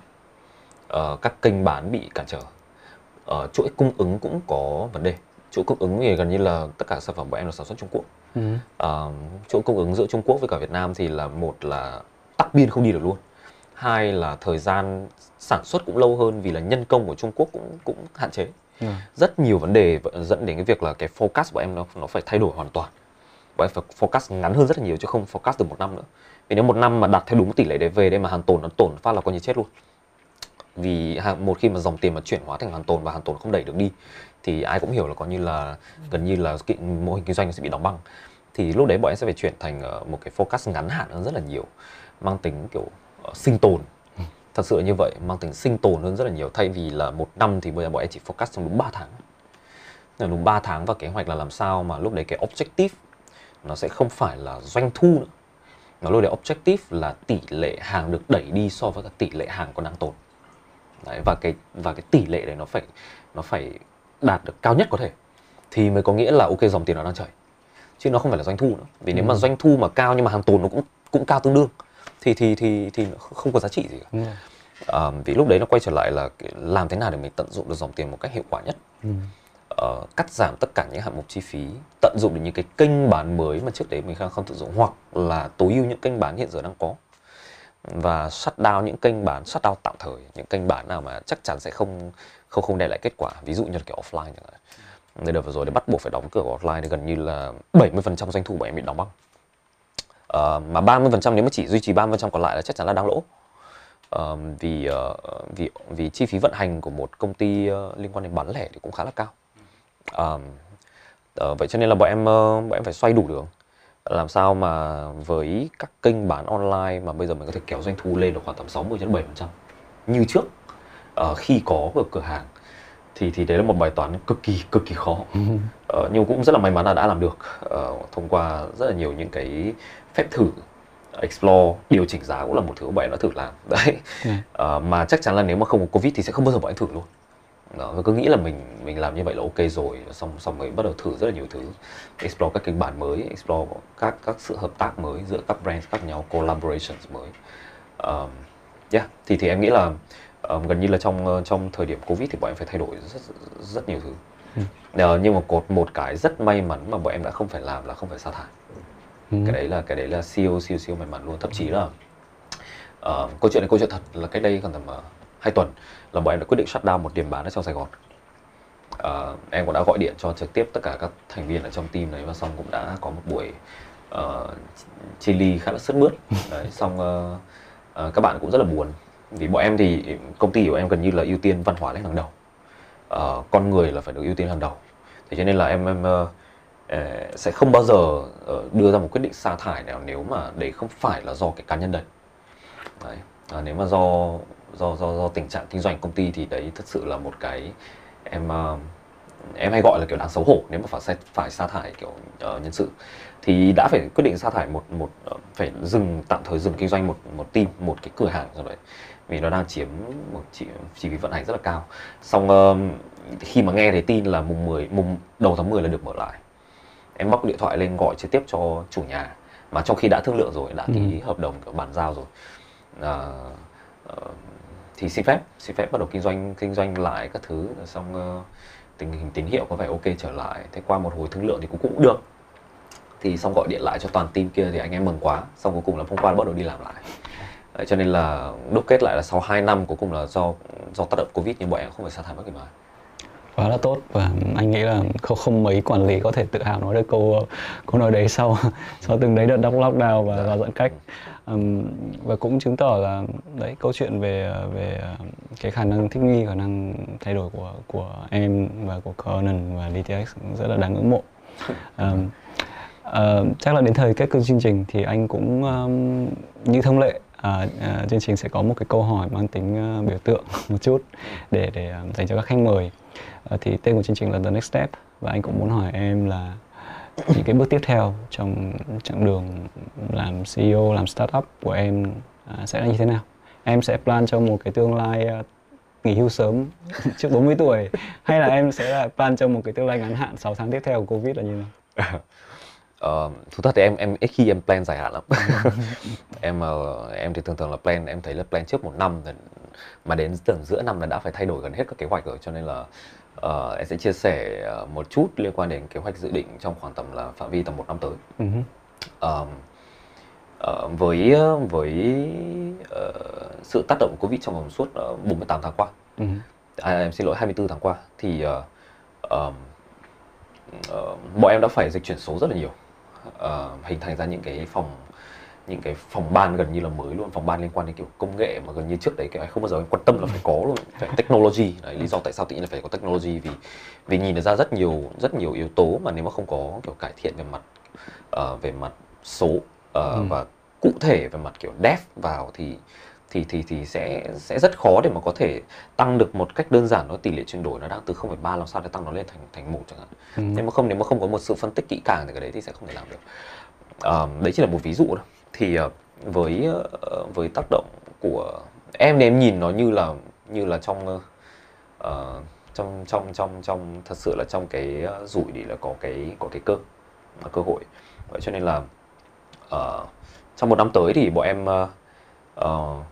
uh, các kênh bán bị cản trở. Uh, chuỗi cung ứng cũng có vấn đề. Chuỗi cung ứng thì gần như là tất cả sản phẩm của em là sản xuất Trung Quốc. Ừ. uh, chuỗi cung ứng giữa Trung Quốc với cả Việt Nam thì là một là tắc biên không đi được luôn. Hai là thời gian sản xuất cũng lâu hơn vì là nhân công của Trung Quốc cũng cũng hạn chế. Ừ. rất nhiều vấn đề dẫn đến cái việc là cái forecast của em nó nó phải thay đổi hoàn toàn. Bọn em phải forecast ngắn hơn rất là nhiều chứ không forecast được một năm nữa. Vì nếu một năm mà đặt theo đúng tỷ lệ đấy về đây mà hàng tồn nó tổn phát là coi như chết luôn vì một khi mà dòng tiền mà chuyển hóa thành hàng tồn và hàng tồn không đẩy được đi thì ai cũng hiểu là coi như là gần như là cái mô hình kinh doanh sẽ bị đóng băng. Thì lúc đấy bọn em sẽ phải chuyển thành ờ, một cái forecast ngắn hạn hơn rất là nhiều mang tính kiểu uh, sinh tồn. Thật sự như vậy mang tính sinh tồn hơn rất là nhiều thay vì là một năm thì bây giờ bọn em chỉ focus trong đúng 3 tháng. Đúng 3 tháng và kế hoạch là làm sao mà lúc đấy cái objective nó sẽ không phải là doanh thu nữa nó luôn là objective là tỷ lệ hàng được đẩy đi so với các tỷ lệ hàng còn đang tồn đấy, và cái và cái tỷ lệ đấy nó phải nó phải đạt được cao nhất có thể thì mới có nghĩa là ok dòng tiền nó đang chảy. Chứ nó không phải là doanh thu nữa. Vì nếu mà doanh thu mà cao nhưng mà hàng tồn nó cũng cũng cao tương đương thì thì thì thì không có giá trị gì cả. Rồi. à, vì lúc đấy nó quay trở lại là làm thế nào để mình tận dụng được dòng tiền một cách hiệu quả nhất? Ờ, cắt giảm tất cả những hạng mục chi phí tận dụng được những cái kênh bán mới mà trước đấy mình không không tận dụng hoặc là tối ưu những kênh bán hiện giờ đang có và shut down những kênh bán shut down tạm thời những kênh bán nào mà chắc chắn sẽ không không không đem lại kết quả. Ví dụ như là kiểu offline chẳng hạn. Nên đợt vừa rồi để bắt buộc phải đóng cửa của offline thì gần như là 70% doanh thu của em bị đóng băng. Ờ, mà 30% nếu mà chỉ duy trì 30% còn lại là chắc chắn là đang lỗ. Ờ, vì uh, vì vì chi phí vận hành của một công ty uh, liên quan đến bán lẻ thì cũng khá là cao. Ờ, uh, vậy cho nên là bọn em uh, bọn em phải xoay đủ đường làm sao mà với các kênh bán online mà bây giờ mình có thể kéo doanh thu lên được khoảng tầm 60 đến 70 như trước ờ, khi có ở cửa hàng thì thì đấy là một bài toán cực kỳ cực kỳ khó. Ờ, nhưng cũng rất là may mắn là đã làm được. Ờ, thông qua rất là nhiều những cái phép thử explore điều chỉnh giá cũng là một thứ bọn em đã thử làm. (laughs) Đấy. Ờ, mà chắc chắn là nếu mà không có covid thì sẽ không bao giờ bọn em thử luôn đó, và cứ nghĩ là mình mình làm như vậy là ok rồi. Xong xong mới bắt đầu thử rất là nhiều thứ. Explore các kịch bản mới explore các các sự hợp tác mới giữa các brands khác nhau collaborations mới. Um, yeah thì thì em nghĩ là um, gần như là trong ờ, trong thời điểm covid thì bọn em phải thay đổi rất rất nhiều thứ. Ờ, nhưng mà cột một cái rất may mắn mà bọn em đã không phải làm là không phải sa thải. Cái đấy là cái đấy là siêu siêu siêu may mắn luôn. Thậm chí là ờ, câu chuyện này câu chuyện thật là cách đây khoảng tầm uh, hai tuần là bọn em đã quyết định shut down một điểm bán ở trong Sài Gòn. Ờ, em cũng đã gọi điện cho trực tiếp tất cả các thành viên ở trong team đấy và xong cũng đã có một buổi uh, chia ly khá là sướt mướt. (laughs) Đấy, xong ờ, ờ, các bạn cũng rất là buồn. Vì bọn em thì công ty của em gần như là ưu tiên văn hóa lên hàng đầu. Ờ, con người là phải được ưu tiên hàng đầu. Thế cho nên là em em ờ, sẽ không bao giờ đưa ra một quyết định sa thải nào nếu mà đấy không phải là do cái cá nhân đấy. Đấy à, nếu mà do do do do tình trạng kinh doanh công ty thì đấy thật sự là một cái em ờ, em hay gọi là kiểu đáng xấu hổ nếu mà phải sa- phải sa thải kiểu ờ, nhân sự. Thì đã phải quyết định sa thải một một ờ, phải dừng tạm thời dừng kinh doanh một một team một cái cửa hàng rồi đấy. Vì nó đang chiếm một chi, chi phí vận hành rất là cao. Xong ờ, khi mà nghe thấy tin là mùng 10 mùng đầu tháng 10 là được mở lại em bóc điện thoại lên gọi trực tiếp cho chủ nhà. Mà trong khi đã thương lượng rồi đã ký hợp đồng kiểu bàn giao rồi ờ, thì xin phép xin phép bắt đầu kinh doanh kinh doanh lại các thứ xong ờ, tình hình tín hiệu có vẻ ok trở lại. Thế qua một hồi thương lượng thì cũng cũng được. Thì xong gọi điện lại cho toàn team kia thì anh em mừng quá. Xong cuối cùng là hôm qua bắt đầu đi làm lại. Đấy, cho nên là đúc kết lại là sau 2 năm cuối cùng là do do tác động covid nhưng bọn em không phải sa thải bất kỳ ai quá là tốt và anh nghĩ là không không mấy quản lý có thể tự hào nói được câu câu nói đấy sau (laughs) sau từng đấy đợt đọc lockdown và, và giãn cách. Ừm, và cũng chứng tỏ là đấy câu chuyện về về cái khả năng thích nghi khả năng thay đổi của của em và của Conan và DTX rất là đáng ngưỡng mộ. (laughs) Ừm, ờ, chắc là đến thời kết thúc chương trình thì anh cũng ừm, như thông lệ à, à, chương trình sẽ có một cái câu hỏi mang tính à, biểu tượng (laughs) một chút để để à, dành cho các khách mời Ờ, thì tên của chương trình là The Next Step và anh cũng muốn hỏi em là (clears throat) những cái bước tiếp theo trong chặng đường làm CEO, làm startup của em à, sẽ là như thế nào? Em sẽ plan cho một cái tương lai à, nghỉ hưu sớm (laughs) trước 40 tuổi (laughs) hay là em sẽ là plan cho một cái tương lai ngắn hạn 6 tháng tiếp theo của Covid là như thế nào? Uh, (laughs) thú thật thì em em ít khi em plan dài hạn lắm em ờ, em thì thường thường là plan em thấy là plan trước một năm thì, mà đến tầm giữa năm là đã phải thay đổi gần hết các kế hoạch rồi cho nên là ờ, em sẽ chia sẻ ờ, một chút liên quan đến kế hoạch dự định trong khoảng tầm là phạm vi tầm một năm tới Ừ hứ. Ờ, ờ, với với ờ, sự tác động của Covid trong vòng suốt ờ, 48 tháng qua hứ. à, em xin lỗi 24 tháng qua thì ờ, ờm, ờ, bọn em đã phải dịch chuyển số rất là nhiều Ờ, hình thành ra những cái phòng những cái phòng ban gần như là mới luôn phòng ban liên quan đến kiểu công nghệ mà gần như trước đấy cái không bao giờ quan tâm là phải có luôn phải (laughs) technology. Đấy lý do tại sao tự nhiên là phải có technology vì vì nhìn được ra rất nhiều rất nhiều yếu tố mà nếu mà không có kiểu cải thiện về mặt ờ, về mặt số ờ, và cụ thể về mặt kiểu dev vào thì thì thì thì sẽ sẽ rất khó để mà có thể tăng được một cách đơn giản. Nó tỷ lệ chuyển đổi nó đang từ 0,3 làm sao để tăng nó lên thành thành một chẳng hạn. Ừ. nếu mà không nếu mà không có một sự phân tích kỹ càng thì cái đấy thì sẽ không thể làm được. Ờ, đấy chỉ là một ví dụ thôi thì ờ, với ờ, với tác động của em thì em nhìn nó như là như là trong uh, trong trong trong trong thật sự là trong cái rủi thì là có cái có cái cơ cơ hội. Vậy cho nên là uh, trong một năm tới thì bọn em uh,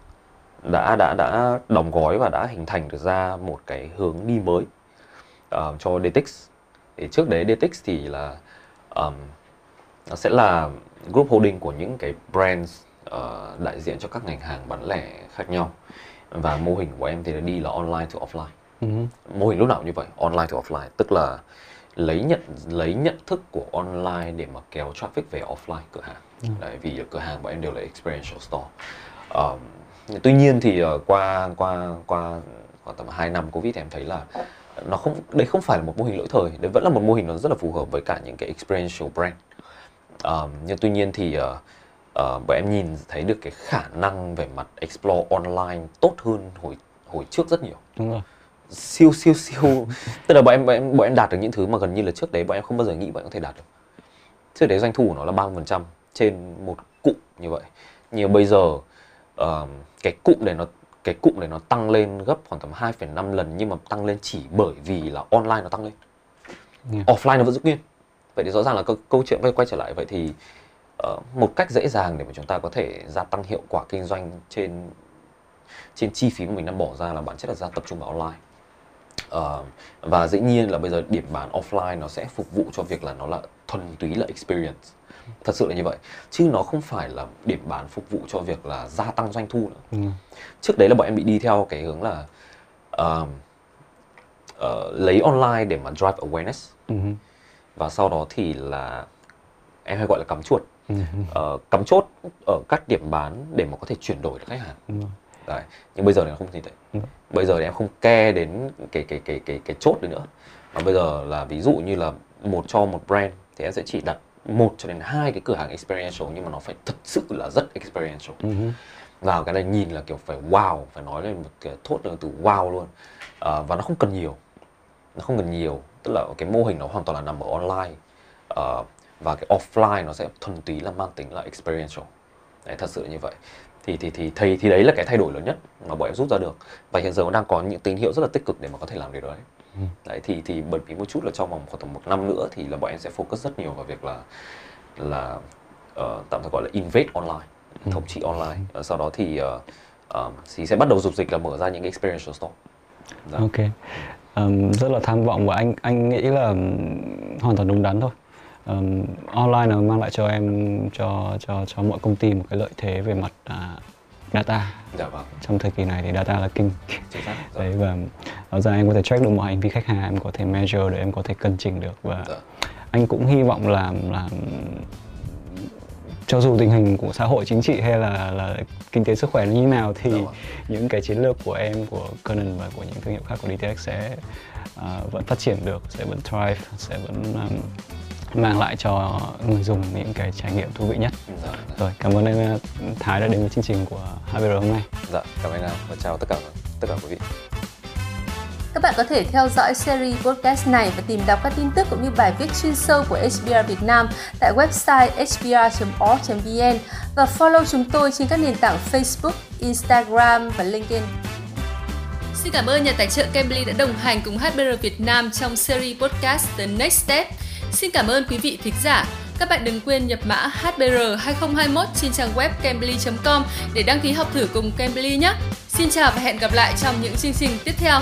đã đã đã đóng gói và đã hình thành được ra một cái hướng đi mới uh, cho Detix thì trước đấy Detix thì là um, nó sẽ là group holding của những cái brands ờ, đại diện cho các ngành hàng bán lẻ khác nhau. Và mô hình của em thì là đi là online to offline. Ừ. mô hình lúc nào cũng như vậy online to offline. Tức là lấy nhận lấy nhận thức của online để mà kéo traffic về offline cửa hàng. Đấy vì cửa hàng bọn em đều là experiential store. Ờm, tuy nhiên thì ờ, qua qua qua khoảng tầm 2 năm covid thì em thấy là nó không đấy không phải là một mô hình lỗi thời. Đấy vẫn là một mô hình nó rất là phù hợp với cả những cái experiential brand Ờm, nhưng tuy nhiên thì ờ, ờ, bọn em nhìn thấy được cái khả năng về mặt explore online tốt hơn hồi hồi trước rất nhiều. Đúng rồi. Siêu siêu siêu. (laughs) Tức là bọn em bọn em bọn em đạt được những thứ mà gần như là trước đấy bọn em không bao giờ nghĩ bọn em có thể đạt được. Trước đấy doanh thu của nó là 30% trên một cụm như vậy. Nhưng bây giờ ờ, cái cụm này nó cái cụm này nó tăng lên gấp khoảng tầm 2,5 lần nhưng mà tăng lên chỉ bởi vì là online nó tăng lên. Yeah. offline nó vẫn giữ nguyên vậy thì rõ ràng là câu, câu chuyện quay quay trở lại vậy thì ờ, một cách dễ dàng để mà chúng ta có thể gia tăng hiệu quả kinh doanh trên trên chi phí mà mình đang bỏ ra là bản chất là ra tập trung vào online Ờ, và dĩ nhiên là bây giờ điểm bán offline nó sẽ phục vụ cho việc là nó là thuần túy là experience thật sự là như vậy chứ nó không phải là điểm bán phục vụ cho việc là gia tăng doanh thu nữa Ừ. trước đấy là bọn em bị đi theo cái hướng là ờ, ờ, lấy online để mà drive awareness Ừ. và sau đó thì là em hay gọi là cắm chuột Ừ. Ờ, cắm chốt ở các điểm bán để mà có thể chuyển đổi được khách hàng. Đấy. nhưng bây giờ thì nó không như thế Ừ. bây giờ thì em không ke đến cái cái cái cái cái chốt đấy nữa mà bây giờ là ví dụ như là một cho một brand thì em sẽ chỉ đặt một cho đến hai cái cửa hàng experiential nhưng mà nó phải thật sự là rất experiential Ừ. vào cái này nhìn là kiểu phải wow phải nói lên một cái thốt từ wow luôn Ờ, và nó không cần nhiều nó không cần nhiều tức là cái mô hình nó hoàn toàn là nằm ở online Ờ, và cái offline nó sẽ thuần túy là mang tính là experiential. Đấy thật sự như vậy. Thì thì thì thì thì đấy là cái thay đổi lớn nhất mà bọn em rút ra được. Và hiện giờ nó đang có những tín hiệu rất là tích cực để mà có thể làm điều đấy. Đấy thì thì bởi vì một chút là trong vòng khoảng tầm một năm nữa thì là bọn em sẽ focus rất nhiều vào việc là là ờ, tạm thời gọi là invade online thống trị online. Ờ, sau đó thì ờ, ờ, thì sẽ bắt đầu dục dịch là mở ra những cái experiential store. Dạ. Ok. Ừm, rất là tham vọng và anh anh nghĩ là hoàn toàn đúng đắn thôi. Ừm, online nó mang lại cho em cho cho cho mọi công ty một cái lợi thế về mặt à, data. dạ vâng Trong thời kỳ này thì data là kinh. chính xác dạ. Đấy và rõ ràng em có thể track được mọi hành vi khách hàng, em có thể measure để em có thể cân chỉnh được và Dạ. anh cũng hy vọng là là cho dù tình hình của xã hội chính trị hay là là kinh tế sức khỏe nó như nào thì những cái chiến lược của em của Canon và của những thương hiệu khác của DTX sẽ à, vẫn phát triển được sẽ vẫn thrive sẽ vẫn um, mang lại cho người dùng những cái trải nghiệm thú vị nhất. Dạ, dạ. rồi cảm ơn anh uh, Thái đã đến với chương trình của HBR hôm nay. Dạ cảm ơn anh và chào tất cả tất cả quý vị các bạn có thể theo dõi series podcast này và tìm đọc các tin tức cũng như bài viết chuyên sâu của HBR Việt Nam tại website hbr.org.vn và follow chúng tôi trên các nền tảng Facebook, Instagram và LinkedIn. Xin cảm ơn nhà tài trợ Cambly đã đồng hành cùng HBR Việt Nam trong series podcast The Next Step. Xin cảm ơn quý vị thính giả. Các bạn đừng quên nhập mã HBR 2021 trên trang web cambly.com để đăng ký học thử cùng Cambly nhé. Xin chào và hẹn gặp lại trong những chương trình tiếp theo.